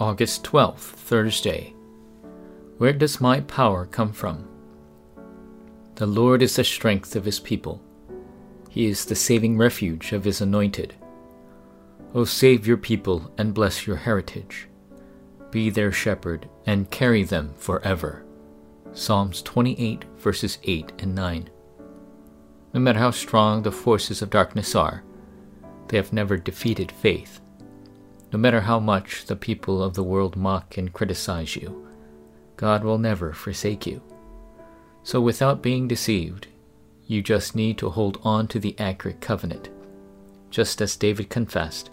August 12th, Thursday. Where does my power come from? The Lord is the strength of his people. He is the saving refuge of his anointed. O save your people and bless your heritage. Be their shepherd and carry them forever. Psalms 28, verses 8 and 9. No matter how strong the forces of darkness are, they have never defeated faith. No matter how much the people of the world mock and criticize you, God will never forsake you. So, without being deceived, you just need to hold on to the accurate covenant. Just as David confessed,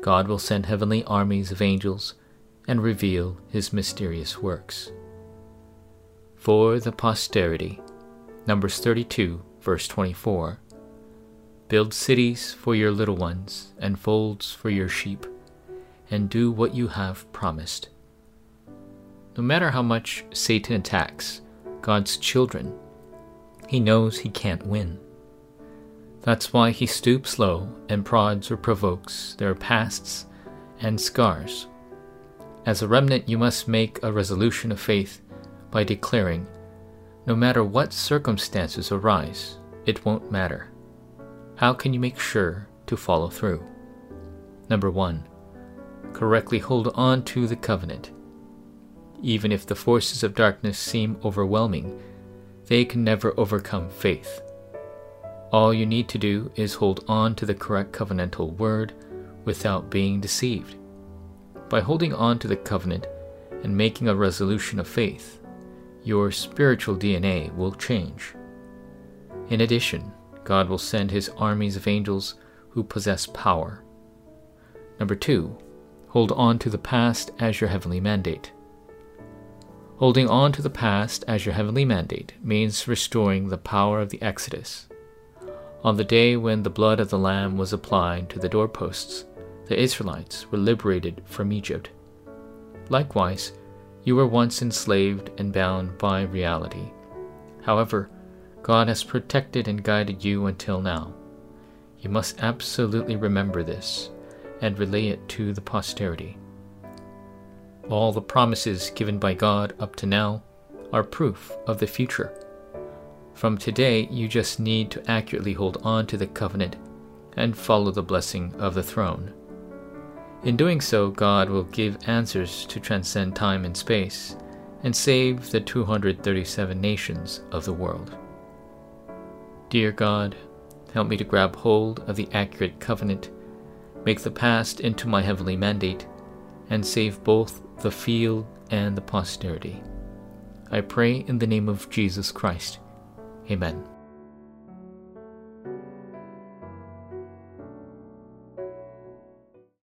God will send heavenly armies of angels and reveal his mysterious works. For the posterity, Numbers 32, verse 24. Build cities for your little ones and folds for your sheep and do what you have promised. No matter how much Satan attacks God's children, he knows he can't win. That's why he stoops low and prods or provokes their pasts and scars. As a remnant, you must make a resolution of faith by declaring, no matter what circumstances arise, it won't matter. How can you make sure to follow through? Number one, correctly hold on to the covenant. Even if the forces of darkness seem overwhelming, they can never overcome faith. All you need to do is hold on to the correct covenantal word without being deceived. By holding on to the covenant and making a resolution of faith, your spiritual DNA will change. In addition, God will send his armies of angels who possess power. Number two, Hold on to the past as your heavenly mandate. Holding on to the past as your heavenly mandate means restoring the power of the Exodus. On the day when the blood of the Lamb was applied to the doorposts, the Israelites were liberated from Egypt. Likewise, you were once enslaved and bound by reality. However, God has protected and guided you until now. You must absolutely remember this and relay it to the posterity. All the promises given by God up to now are proof of the future. From today, you just need to accurately hold on to the covenant and follow the blessing of the throne. In doing so, God will give answers to transcend time and space and save the 237 nations of the world. Dear God, help me to grab hold of the accurate covenant make the past into my heavenly mandate, and save both the field and the posterity. I pray in the name of Jesus Christ. Amen.